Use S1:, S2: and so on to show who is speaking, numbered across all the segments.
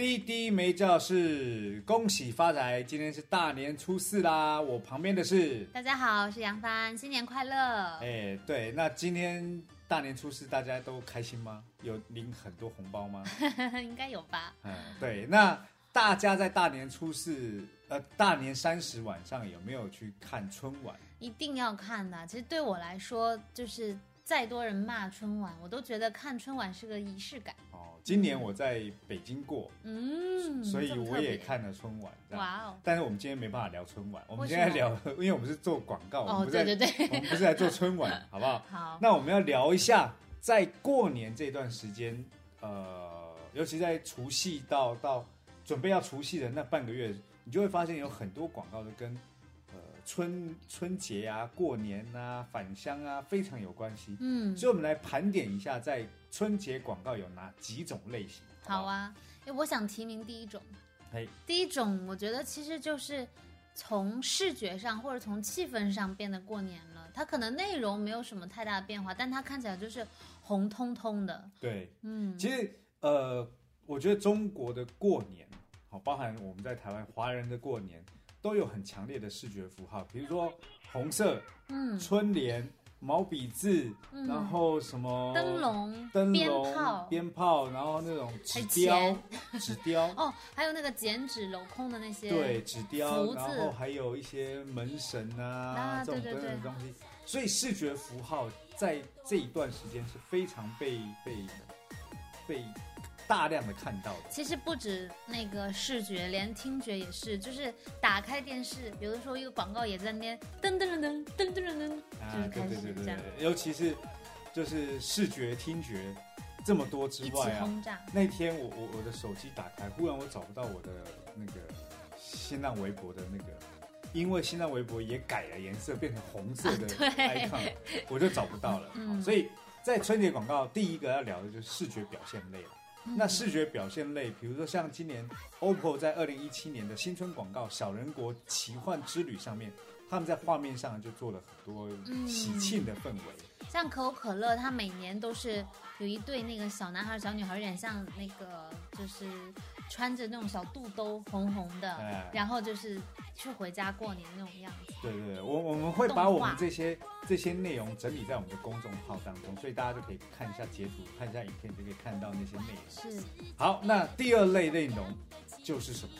S1: CD 没教室，恭喜发财！今天是大年初四啦，我旁边的是，
S2: 大家好，我是杨帆，新年快乐！
S1: 哎，对，那今天大年初四大家都开心吗？有领很多红包吗？
S2: 应该有吧。
S1: 嗯，对，那大家在大年初四，呃，大年三十晚上有没有去看春晚？
S2: 一定要看的。其实对我来说，就是再多人骂春晚，我都觉得看春晚是个仪式感。
S1: 哦，今年我在北京过，
S2: 嗯，
S1: 所以我也看了春晚。
S2: 哇哦，
S1: 但是我们今天没办法聊春晚，我们今天聊，因为我们是做广告，我们
S2: 哦，
S1: 不是在
S2: 对对对，
S1: 我们不是来做春晚，好不好？
S2: 好，
S1: 那我们要聊一下，在过年这段时间，呃，尤其在除夕到到准备要除夕的那半个月，你就会发现有很多广告都跟呃春春节啊、过年啊、返乡啊非常有关系。
S2: 嗯，
S1: 所以，我们来盘点一下，在春节广告有哪几种类型？
S2: 好，啊。哎，我想提名第一种，
S1: 哎，
S2: 第一种我觉得其实就是从视觉上或者从气氛上变得过年了。它可能内容没有什么太大的变化，但它看起来就是红彤彤的。
S1: 对，
S2: 嗯，
S1: 其实呃，我觉得中国的过年，好，包含我们在台湾华人的过年，都有很强烈的视觉符号，比如说红色、
S2: 嗯，
S1: 春联、毛笔字，
S2: 嗯。
S1: 然后什么
S2: 灯笼、
S1: 灯
S2: 鞭
S1: 笼、
S2: 炮，
S1: 鞭炮，然后那种纸雕、纸雕，
S2: 哦，还有那个剪纸镂空的那些，
S1: 对，纸雕，然后还有一些门神啊，
S2: 啊
S1: 这种等等的东西，所以视觉符号在这一段时间是非常被被被大量的看到的，
S2: 其实不止那个视觉，连听觉也是。就是打开电视，有的时候一个广告也在那噔噔噔噔噔噔噔，就开始这样。
S1: 尤其是就是视觉、听觉这么多之外啊，那天我我我的手机打开，忽然我找不到我的那个新浪微博的那个，因为新浪微博也改了颜色，变成红色的 icon，我就找不到了。所以在春节广告第一个要聊的就是视觉表现类了。那视觉表现类，比如说像今年 OPPO 在二零一七年的新春广告《小人国奇幻之旅》上面，他们在画面上就做了很多喜庆的氛围。
S2: 像可口可乐，它每年都是有一对那个小男孩、小女孩，有点像那个就是穿着那种小肚兜，红红的，
S1: 哎
S2: 然后就是去回家过年那种样子。
S1: 对对对，我我们会把我们这些这些内容整理在我们的公众号当中，所以大家就可以看一下截图，看一下影片，就可以看到那些内容。
S2: 是
S1: 好，那第二类内容就是什么？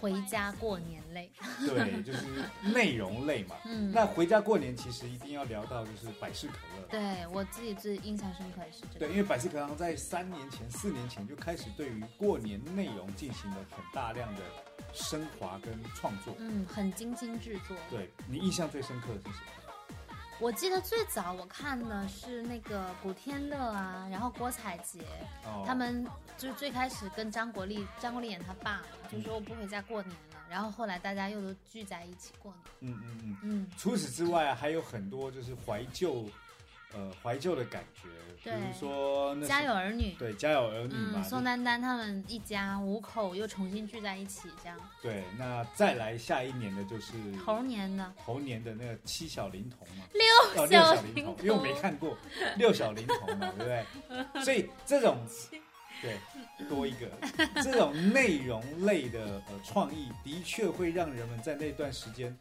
S2: 回家过年类。
S1: 对，就是内容类嘛。
S2: 嗯，
S1: 那回家过年其实一定要聊到就是百事可乐。
S2: 对我自己最印象深刻也是这
S1: 对，因为百事可乐在三年前、四年前就开始对于过年内容进行了很大量的升华跟创作。
S2: 嗯，很精心制作。
S1: 对你印象最深刻的是什么？
S2: 我记得最早我看的是那个古天乐啊，然后郭采洁，
S1: 哦
S2: 他们就是最开始跟张国立，张国立演他爸嘛，就说我不回家过年了，然后后来大家又都聚在一起过年。
S1: 嗯嗯嗯。
S2: 嗯，
S1: 除此之外啊，还有很多就是怀旧，呃，怀旧的感觉，比如说那
S2: 家有儿女。
S1: 对家有儿女嘛，
S2: 嗯，宋丹丹他们一家五口又重新聚在一起，这样
S1: 对，那再来下一年的就是
S2: 猴年的
S1: 猴年的那个七小龄童嘛，
S2: 六
S1: 小
S2: 龄
S1: 童，因为我没看过六小龄童嘛，对不对？所以这种 对多一个这种内容类的呃创意，的确会让人们在那段时间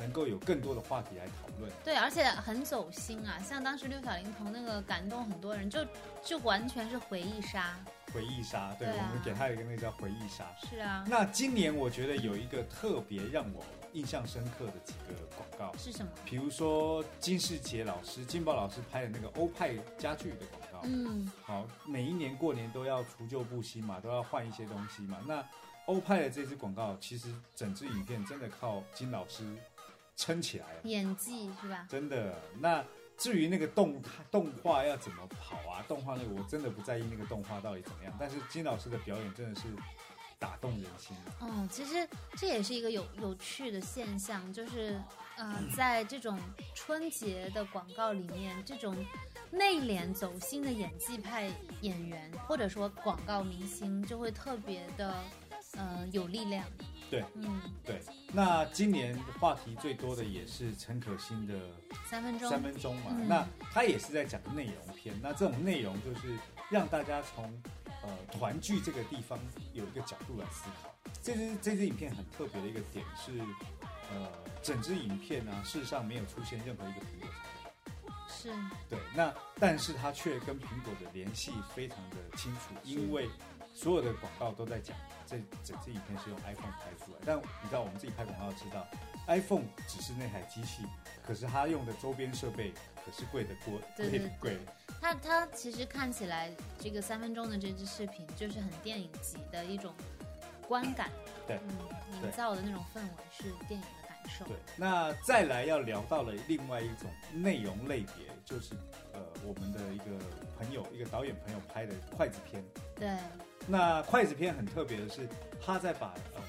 S1: 能够有更多的话题来讨论。
S2: 对，而且很走心啊，像当时六小龄童那个感动很多人，就就完全是回忆杀。
S1: 回忆杀，对我们给他一个那个叫回忆杀。
S2: 是啊，
S1: 那今年我觉得有一个特别让我印象深刻的几个广告，
S2: 是什么？
S1: 比如说金世杰老师、金宝老师拍的那个欧派家具的广告。
S2: 嗯，
S1: 好，每一年过年都要除旧布新嘛，都要换一些东西嘛。那欧派的这支广告，其实整支影片真的靠金老师撑起来了，
S2: 演技是吧？
S1: 真的。那至于那个动动画要怎么跑啊，动画那个我真的不在意那个动画到底怎么样，但是金老师的表演真的是打动人心。
S2: 哦，其实这也是一个有有趣的现象，就是呃，在这种春节的广告里面，这种内敛走心的演技派演员或者说广告明星就会特别的呃有力量。
S1: 对，
S2: 嗯，
S1: 对。那今年话题最多的也是陈可辛的
S2: 三分钟，
S1: 三分钟嘛。
S2: 嗯
S1: 那他也是在讲内容片。那这种内容就是让大家从呃团聚这个地方有一个角度来思考。这支这支影片很特别的一个点是，呃，整支影片呢、事实上没有出现任何一个苹果产品。
S2: 是
S1: 对，那但是它却跟苹果的联系非常的清楚，因为所有的广告都在讲这整支影片是用 iPhone 拍出来。但你知道，我们自己拍广告知道，iPhone 只是那台机器，可是它用的周边设备可是贵的多，
S2: 对对
S1: 贵的贵。
S2: 它它其实看起来这个三分钟的这支视频就是很电影级的一种观感，
S1: 对
S2: 嗯，营造的那种氛围是电影的感受。
S1: 对，那再来要聊到了另外一种内容类别，就是呃我们的一个朋友，一个导演朋友拍的筷子片。
S2: 对，
S1: 那筷子片很特别的是，他在把呃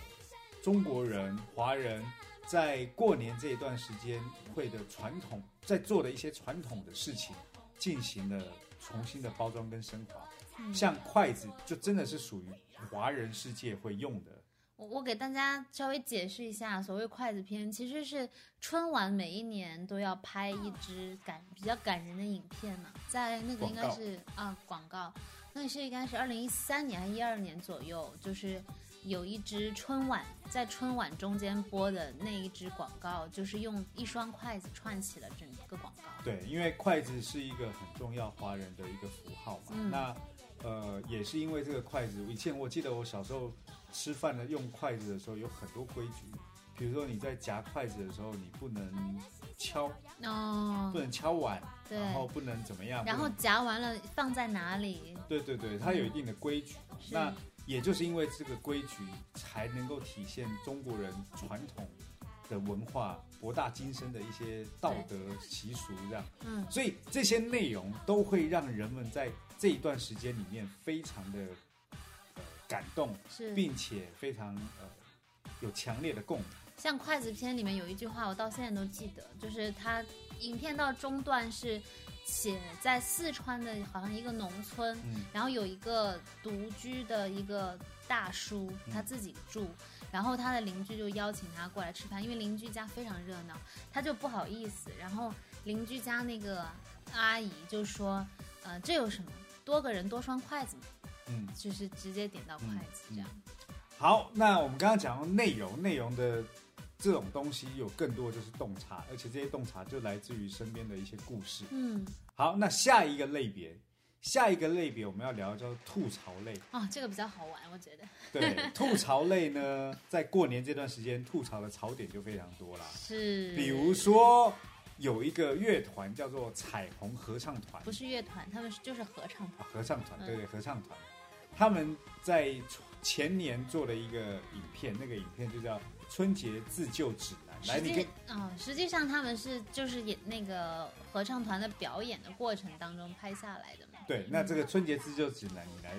S1: 中国人、华人在过年这一段时间会的传统，在做的一些传统的事情，进行了重新的包装跟升华。
S2: 嗯
S1: 像筷子，就真的是属于华人世界会用的。
S2: 我我给大家稍微解释一下，所谓筷子片其实是春晚每一年都要拍一支感比较感人的影片嘛，在那个应该是啊广告，那是应该是二零一三年还是一二年左右，就是有一支春晚在春晚中间播的那一支广告，就是用一双筷子串起了整个广告。
S1: 对，因为筷子是一个很重要华人的一个符号嘛。
S2: 嗯
S1: 那呃，也是因为这个筷子，以前我记得我小时候吃饭的用筷子的时候有很多规矩，比如说你在夹筷子的时候，你不能敲，
S2: 哦
S1: 不，能敲碗，
S2: 对
S1: 然后不能怎么样，
S2: 然后
S1: 不能
S2: 夹完了放在哪里？
S1: 对对对，它有一定的规矩。
S2: 是
S1: 那也就是因为这个规矩，才能够体现中国人传统的文化博大精深的一些道德习俗这样。
S2: 嗯，
S1: 所以这些内容都会让人们在这一段时间里面非常的呃感动，
S2: 是。
S1: 并且非常呃有强烈的共鸣。
S2: 像筷子片里面有一句话，我到现在都记得，就是他影片到中段是写在四川的好像一个农村，
S1: 嗯
S2: 然后有一个独居的一个大叔，
S1: 嗯
S2: 他自己住，然后他的邻居就邀请他过来吃饭，因为邻居家非常热闹，他就不好意思，然后邻居家那个阿姨就说，呃，这有什么，多个人多双筷子嘛，
S1: 嗯，
S2: 就是直接点到筷子这样。
S1: 好，那我们刚刚讲到内容，内容的这种东西有更多就是洞察，而且这些洞察就来自于身边的一些故事。
S2: 嗯，
S1: 好，那下一个类别，下一个类别我们要聊叫吐槽类。
S2: 哦，这个比较好玩，我觉得
S1: 对，吐槽类呢，在过年这段时间，吐槽的槽点就非常多啦。
S2: 是，
S1: 比如说，有一个乐团叫做彩虹合唱团，
S2: 不是乐团，他们是就是合唱团。
S1: 啊合唱团，
S2: 嗯
S1: 对对，合唱团，他们在前年做了一个影片，那个影片就叫《春节自救指南》。来，
S2: 实
S1: 你跟
S2: 际哦，实际上他们是就是演那个合唱团的表演的过程当中拍下来的嘛。
S1: 对，那这个春节自救指南，你来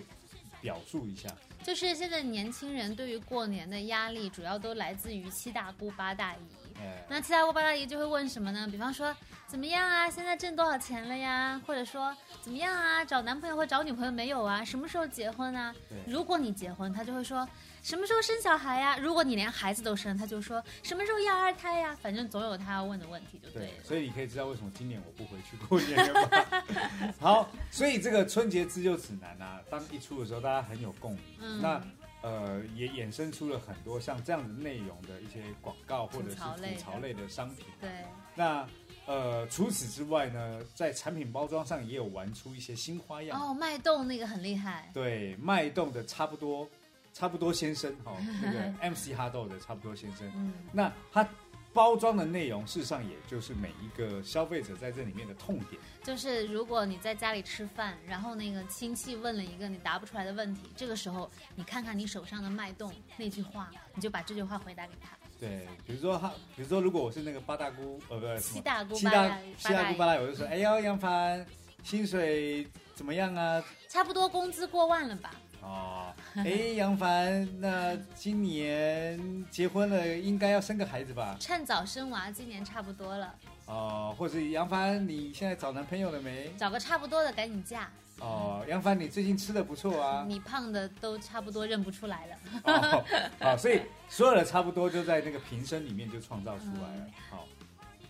S1: 表述一下。
S2: 就是现在年轻人对于过年的压力，主要都来自于七大姑八大姨。
S1: 呃，
S2: 那七大姑八大姨就会问什么呢？比方说怎么样啊？现在挣多少钱了呀？或者说怎么样啊？找男朋友或找女朋友没有啊？什么时候结婚啊？
S1: 对
S2: 如果你结婚，他就会说什么时候生小孩呀？如果你连孩子都生，他就说什么时候要二胎呀？反正总有他要问的问题，就对
S1: 对，所以你可以知道为什么今年我不回去过年了吧？好，所以这个春节自救指南啊，当一出的时候，大家很有共鸣。
S2: 嗯
S1: 那呃，也衍生出了很多像这样的内容的一些广告或者是吐槽类的商品。
S2: 对，
S1: 那呃，除此之外呢，在产品包装上也有玩出一些新花样。
S2: 哦，脉动那个很厉害。
S1: 对，脉动的差不多，差不多先生哈、哦，那个 MC 哈豆的差不多先生。
S2: 嗯，
S1: 那它包装的内容，事实上也就是每一个消费者在这里面的痛点。
S2: 就是如果你在家里吃饭，然后那个亲戚问了一个你答不出来的问题，这个时候你看看你手上的脉动那句话，你就把这句话回答给他。
S1: 对，比如说他，比如说如果我是那个八大姑，呃，不是
S2: 七大姑
S1: 七大
S2: 八大
S1: 七大姑八大姨，我就说，哎呦，杨凡，薪水怎么样啊？
S2: 差不多工资过万了吧？
S1: 哦，哎，杨凡，那今年结婚了，应该要生个孩子吧？
S2: 趁早生娃，今年差不多了。
S1: 哦，或者杨凡，你现在找男朋友了没？
S2: 找个差不多的，赶紧嫁。
S1: 哦，杨凡，你最近吃的不错啊。
S2: 你胖的都差不多认不出来了。
S1: 哦，好，所以所有的差不多就在那个瓶身里面就创造出来了。好，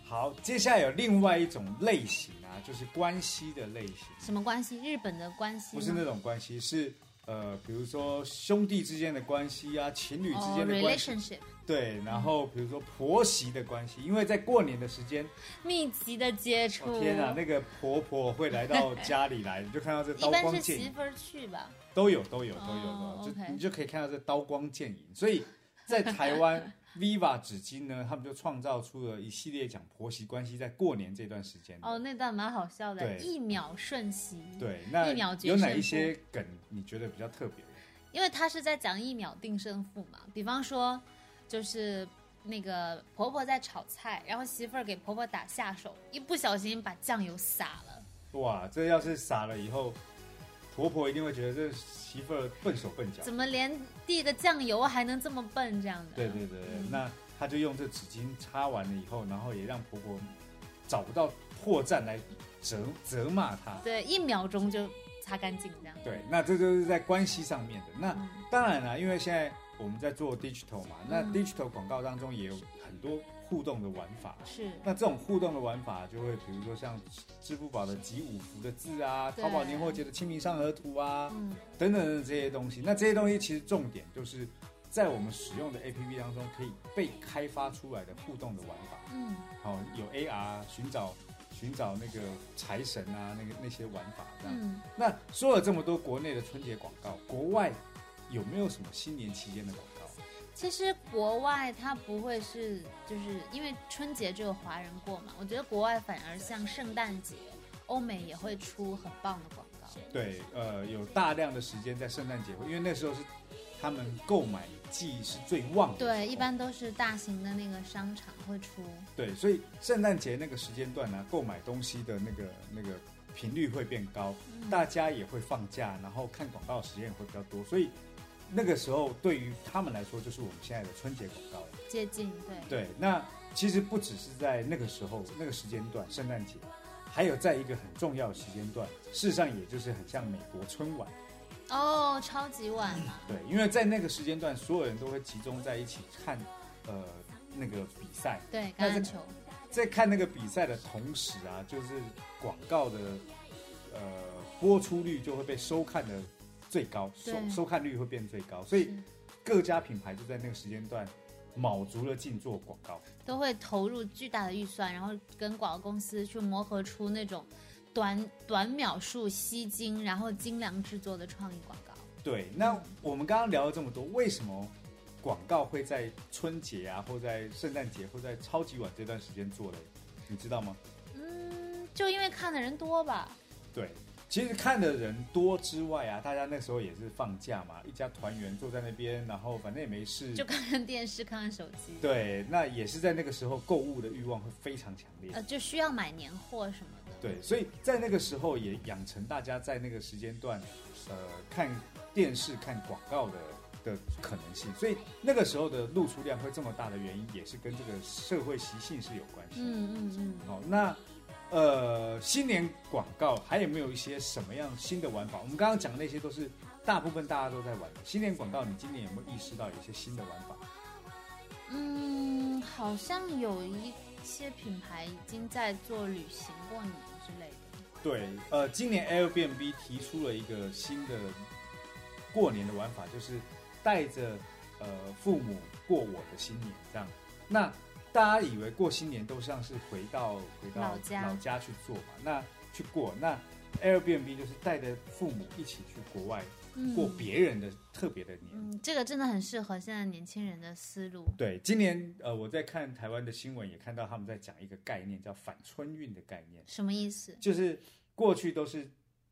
S1: 好，接下来有另外一种类型啊，就是关系的类型。
S2: 什么关系？日本的关系？
S1: 不是那种关系，是呃，比如说兄弟之间的关系啊，情侣之间的关系。对，然后比如说婆媳的关系，因为在过年的时间，
S2: 密集的接触。
S1: 天啊，那个婆婆会来到家里来，你就看到这 刀光剑影。
S2: 媳妇儿去吧。
S1: 都有，都有，都有的，就你就可以看到这刀光剑影。所以在台湾 ，Viva 纸巾呢，他们就创造出了一系列讲婆媳关系，在过年这段时间。
S2: 哦，那段蛮好笑的，一秒瞬息。
S1: 对，那一秒有哪一些梗你觉得比较特别？
S2: 因为他是在讲一秒定胜负嘛，比方说。就是那个婆婆在炒菜，然后媳妇儿给婆婆打下手，一不小心把酱油洒了。
S1: 哇，这要是洒了以后，婆婆一定会觉得这媳妇儿笨手笨脚。
S2: 怎么连递个酱油还能这么笨？这样的。
S1: 对对对，那她就用这纸巾擦完了以后，然后也让婆婆找不到破绽来责责骂她。
S2: 对，一秒钟就擦干净这样。
S1: 对，那这就是在关系上面的。那当然了，因为现在。我们在做 digital 嘛，那 digital 广告当中也有很多互动的玩法。
S2: 是。
S1: 那这种互动的玩法，就会比如说像支付宝的集五福的字啊，淘宝年货节的清明上河图啊，嗯等等的这些东西。那这些东西其实重点就是在我们使用的 APP 当中可以被开发出来的互动的玩法。嗯。好，有 AR 寻找寻找那个财神啊，那个那些玩法这样。嗯。那说了这么多国内的春节广告，国外。有没有什么新年期间的广告？
S2: 其实国外它不会是，就是因为春节只有华人过嘛。我觉得国外反而像圣诞节，欧美也会出很棒的广告。
S1: 对，呃，有大量的时间在圣诞节，因为那时候是他们购买季是最旺的。
S2: 对，一般都是大型的那个商场会出。
S1: 对，所以圣诞节那个时间段呢，购买东西的那个那个频率会变高，大家也会放假，然后看广告的时间也会比较多，所以。那个时候对于他们来说，就是我们现在的春节广告了。
S2: 接近，
S1: 对。对，那其实不只是在那个时候那个时间段，圣诞节，还有在一个很重要的时间段，事实上也就是很像美国春晚。
S2: 哦，超级晚嘛。
S1: 对，因为在那个时间段，所有人都会集中在一起看，呃，那个比赛。
S2: 对，橄榄球。
S1: 在看那个比赛的同时啊，就是广告的，呃，播出率就会被收看的。最高收收看率会变最高，所以各家品牌就在那个时间段卯足了劲做广告，
S2: 都会投入巨大的预算，然后跟广告公司去磨合出那种短短秒数吸睛，然后精良制作的创意广告。
S1: 对，那我们刚刚聊了这么多，为什么广告会在春节啊，或在圣诞节，或在超级晚这段时间做嘞？你知道吗？
S2: 嗯，就因为看的人多吧。
S1: 对。其实看的人多之外啊，大家那时候也是放假嘛，一家团圆坐在那边，然后反正也没事，
S2: 就看看电视，看看手机。
S1: 对，那也是在那个时候购物的欲望会非常强烈，
S2: 呃，就需要买年货什么的。
S1: 对，所以在那个时候也养成大家在那个时间段，呃，看电视、看广告的的可能性。所以那个时候的露出量会这么大的原因，也是跟这个社会习性是有关系。
S2: 嗯嗯嗯。
S1: 好，那。呃，新年广告还有没有一些什么样新的玩法？我们刚刚讲的那些都是大部分大家都在玩的。新年广告，你今年有没有意识到有一些新的玩法？
S2: 嗯，好像有一些品牌已经在做旅行过年之类的。
S1: 对，呃，今年 Airbnb 提出了一个新的过年的玩法，就是带着呃父母过我的新年，这样。那大家以为过新年都像是回到回到老家老家去做嘛？那去过那 Airbnb 就是带着父母一起去国外过别人的特别的年。
S2: 嗯，这个真的很适合现在年轻人的思路。
S1: 对，今年呃我在看台湾的新闻，也看到他们在讲一个概念，叫反春运的概念。
S2: 什么意思？
S1: 就是过去都是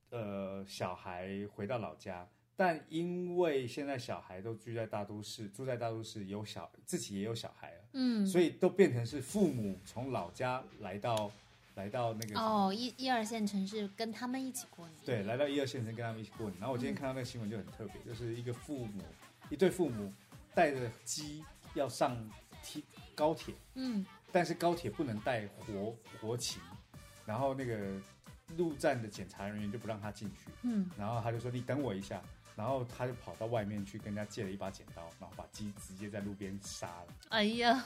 S1: 呃小孩回到老家。但因为现在小孩都居在大都市，住在大都市，有小自己也有小孩了，嗯，所以都变成是父母从老家来到来到那个
S2: 哦一一二线城市跟他们一起过年。
S1: 对，来到一二线城跟他们一起过年。然后我今天看到那个新闻就很特别，就是一个父母一对父母带着鸡要上铁高铁，
S2: 嗯，
S1: 但是高铁不能带活活禽，然后那个陆站的检查人员就不让他进去，
S2: 嗯，
S1: 然后他就说你等我一下，然后他就跑到外面去跟人家借了一把剪刀，然后把鸡直接在路边杀了，
S2: 哎呀，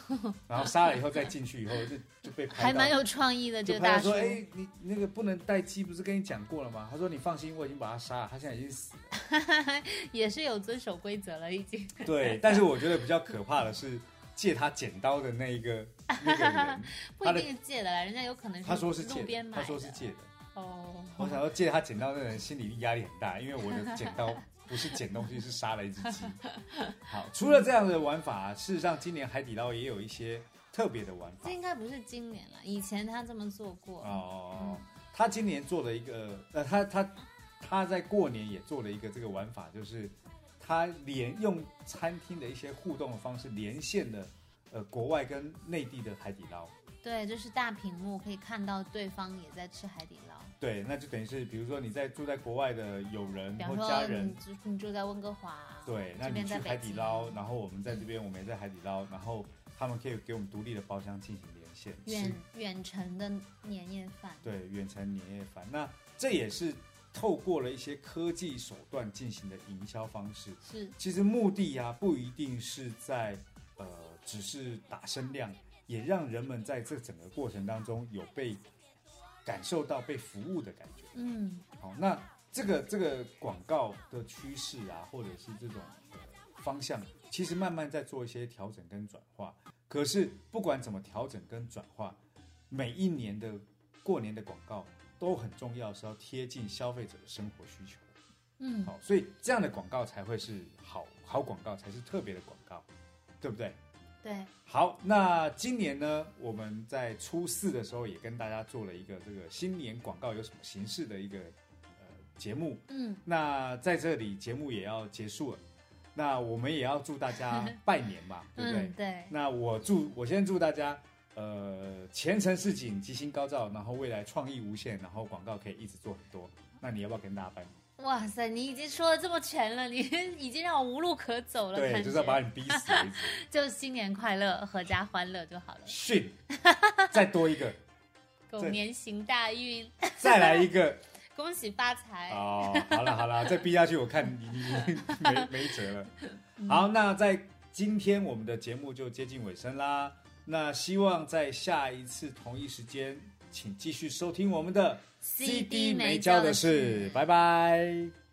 S1: 然后杀了以后再进去以后就就被拍到
S2: 还蛮有创意的这个大叔
S1: 说，。哎，你那个不能带鸡，不是跟你讲过了吗？他说你放心，我已经把他杀了，他现在已经死了。
S2: 也是有遵守规则了，已经。
S1: 对，但是我觉得比较可怕的是借他剪刀的那一个那个人，
S2: 不一定是借的啦，人家有可能是
S1: 他说是借。他说是借的。
S2: 哦，
S1: 我想要借他剪刀的人心理压力很大，因为我的剪刀不是剪东西，是杀了一只鸡。好，除了这样的玩法、事实上今年海底捞也有一些特别的玩法
S2: 这。应该不是今年了，以前他这么做过。
S1: 哦，他今年做了一个，呃，他他他在过年也做了一个这个玩法，就是他连用餐厅的一些互动的方式连线了，呃，国外跟内地的海底捞。
S2: 对，就是大屏幕可以看到对方也在吃海底捞。
S1: 对，那就等于是，比如说你在住在国外的友人
S2: 比方
S1: 或家
S2: 说
S1: 人
S2: 你，住你住在温哥华，
S1: 对，那
S2: 边
S1: 你去海底捞，然后我们在这边，我们也在海底捞，然后他们可以给我们独立的包厢进行连线，
S2: 远远程的年夜饭。
S1: 对远程年夜饭。那这也是透过了一些科技手段进行的营销方式。
S2: 是，
S1: 其实目的啊，不一定是在呃，只是打声量，也让人们在这整个过程当中有被感受到被服务的感觉。
S2: 嗯，
S1: 好，那这个这个广告的趋势啊，或者是这种呃方向，其实慢慢在做一些调整跟转化。可是不管怎么调整跟转化，每一年的过年的广告都很重要，是要贴近消费者的生活需求。
S2: 嗯，
S1: 好，所以这样的广告才会是好好广告，才是特别的广告，对不对？
S2: 对，
S1: 好，那今年呢，我们在初四的时候也跟大家做了一个这个新年广告有什么形式的一个呃节目。
S2: 嗯，
S1: 那在这里节目也要结束了，那我们也要祝大家 拜年嘛，对不对？
S2: 嗯，对，
S1: 那我祝我先祝大家呃前程似锦，吉星高照，然后未来创意无限，然后广告可以一直做很多。那你要不要跟大家拜年？
S2: 哇塞，你已经说的这么全了，你已经让我无路可走了，
S1: 对，就是要把。你逼死。
S2: 就新年快乐，阖家欢乐就好了。
S1: 训，再多一个，
S2: 狗年行大运，
S1: 再来一个。
S2: 恭喜发财。
S1: 哦，好了好了，再逼下去，我看你你没没辙了。好，那在今天我们的节目就接近尾声啦。那希望在下一次同一时间，请继续收听我们的
S2: CD
S1: 没
S2: 没教的事，
S1: 拜拜。